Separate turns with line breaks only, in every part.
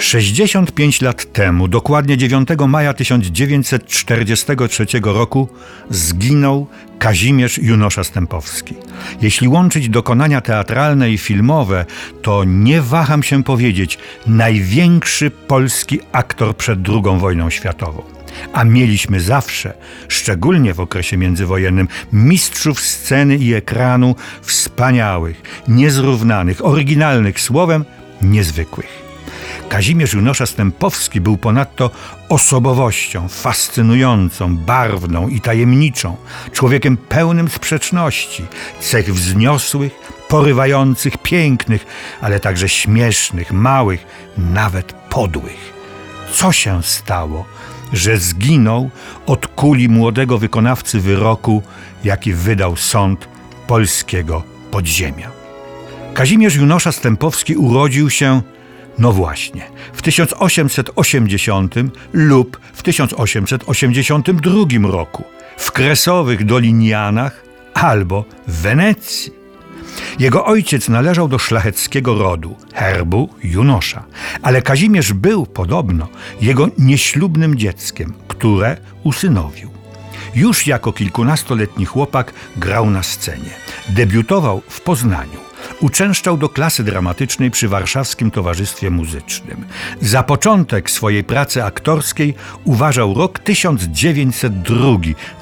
65 lat temu, dokładnie 9 maja 1943 roku, zginął Kazimierz Junosza Stępowski. Jeśli łączyć dokonania teatralne i filmowe, to nie waham się powiedzieć, największy polski aktor przed II wojną światową. A mieliśmy zawsze, szczególnie w okresie międzywojennym, mistrzów sceny i ekranu wspaniałych, niezrównanych, oryginalnych słowem niezwykłych. Kazimierz Junosza Stępowski był ponadto osobowością fascynującą, barwną i tajemniczą, człowiekiem pełnym sprzeczności, cech wzniosłych, porywających, pięknych, ale także śmiesznych, małych, nawet podłych. Co się stało, że zginął od kuli młodego wykonawcy wyroku, jaki wydał sąd polskiego podziemia? Kazimierz Junosza Stępowski urodził się no właśnie, w 1880 lub w 1882 roku w Kresowych Dolinianach albo w Wenecji. Jego ojciec należał do szlacheckiego rodu, herbu Junosza, ale Kazimierz był podobno jego nieślubnym dzieckiem, które usynowił. Już jako kilkunastoletni chłopak grał na scenie. Debiutował w Poznaniu. Uczęszczał do klasy dramatycznej przy Warszawskim Towarzystwie Muzycznym. Za początek swojej pracy aktorskiej uważał rok 1902,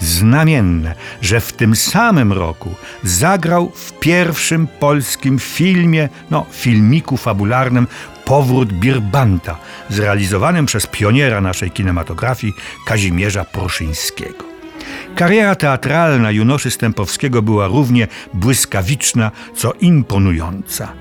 znamienne, że w tym samym roku zagrał w pierwszym polskim filmie, no filmiku fabularnym Powrót Birbanta, zrealizowanym przez pioniera naszej kinematografii Kazimierza Pruszyńskiego. Kariera teatralna Junoszy Stępowskiego była równie błyskawiczna, co imponująca.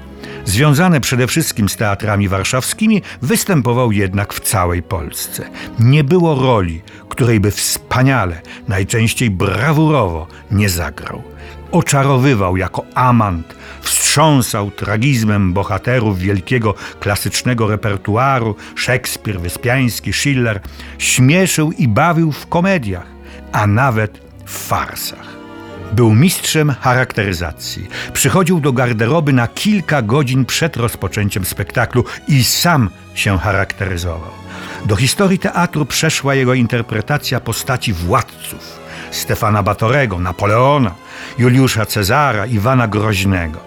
Związany przede wszystkim z teatrami warszawskimi, występował jednak w całej Polsce. Nie było roli, której by wspaniale, najczęściej brawurowo nie zagrał. Oczarowywał jako amant, wstrząsał tragizmem bohaterów wielkiego klasycznego repertuaru Szekspir, Wyspiański, Schiller, śmieszył i bawił w komediach a nawet w farsach. Był mistrzem charakteryzacji. Przychodził do garderoby na kilka godzin przed rozpoczęciem spektaklu i sam się charakteryzował. Do historii teatru przeszła jego interpretacja postaci władców Stefana Batorego, Napoleona, Juliusza Cezara, Iwana Groźnego.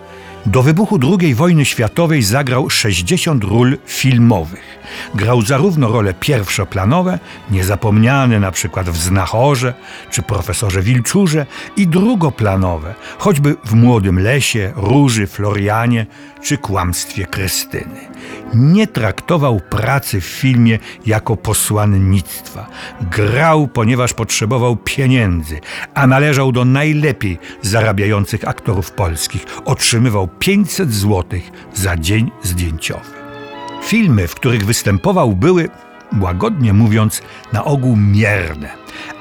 Do wybuchu II wojny światowej zagrał 60 ról filmowych. Grał zarówno role pierwszoplanowe, niezapomniane na przykład w Znachorze czy profesorze Wilczurze, i drugoplanowe, choćby w Młodym Lesie, Róży, Florianie czy Kłamstwie Krystyny. Nie traktował pracy w filmie jako posłannictwa. Grał, ponieważ potrzebował pieniędzy, a należał do najlepiej zarabiających aktorów polskich. Otrzymywał 500 zł za dzień zdjęciowy. Filmy, w których występował, były, łagodnie mówiąc, na ogół mierne,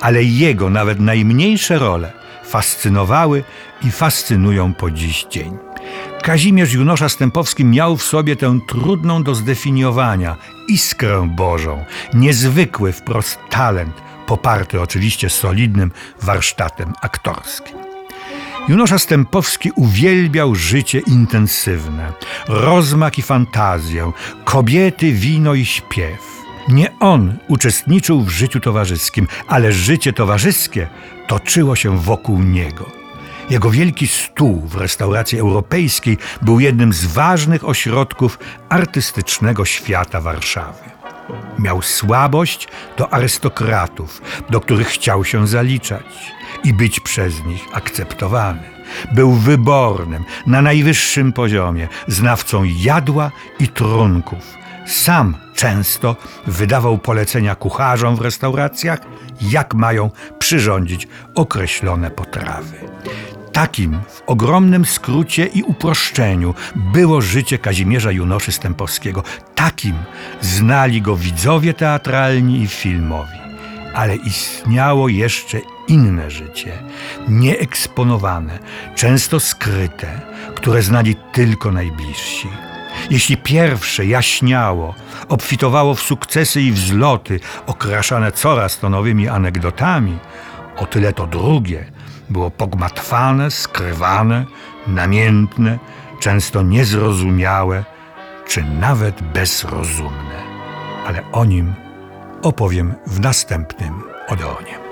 ale jego nawet najmniejsze role fascynowały i fascynują po dziś dzień. Kazimierz Junosza Stępowski miał w sobie tę trudną do zdefiniowania iskrę Bożą, niezwykły wprost talent, poparty oczywiście solidnym warsztatem aktorskim. Junosza Stępowski uwielbiał życie intensywne, rozmak i fantazję, kobiety, wino i śpiew. Nie on uczestniczył w życiu towarzyskim, ale życie towarzyskie toczyło się wokół niego. Jego wielki stół w restauracji europejskiej był jednym z ważnych ośrodków artystycznego świata Warszawy. Miał słabość do arystokratów, do których chciał się zaliczać i być przez nich akceptowany. Był wybornym, na najwyższym poziomie, znawcą jadła i trunków. Sam często wydawał polecenia kucharzom w restauracjach, jak mają przyrządzić określone potrawy. Takim w ogromnym skrócie i uproszczeniu było życie Kazimierza Junoszy Stępowskiego. Takim znali go widzowie teatralni i filmowi. Ale istniało jeszcze inne życie, nieeksponowane, często skryte, które znali tylko najbliżsi. Jeśli pierwsze jaśniało, obfitowało w sukcesy i wzloty, okraszane coraz to nowymi anegdotami, o tyle to drugie było pogmatwane, skrywane, namiętne, często niezrozumiałe, czy nawet bezrozumne. ale o nim opowiem w następnym Odeonie.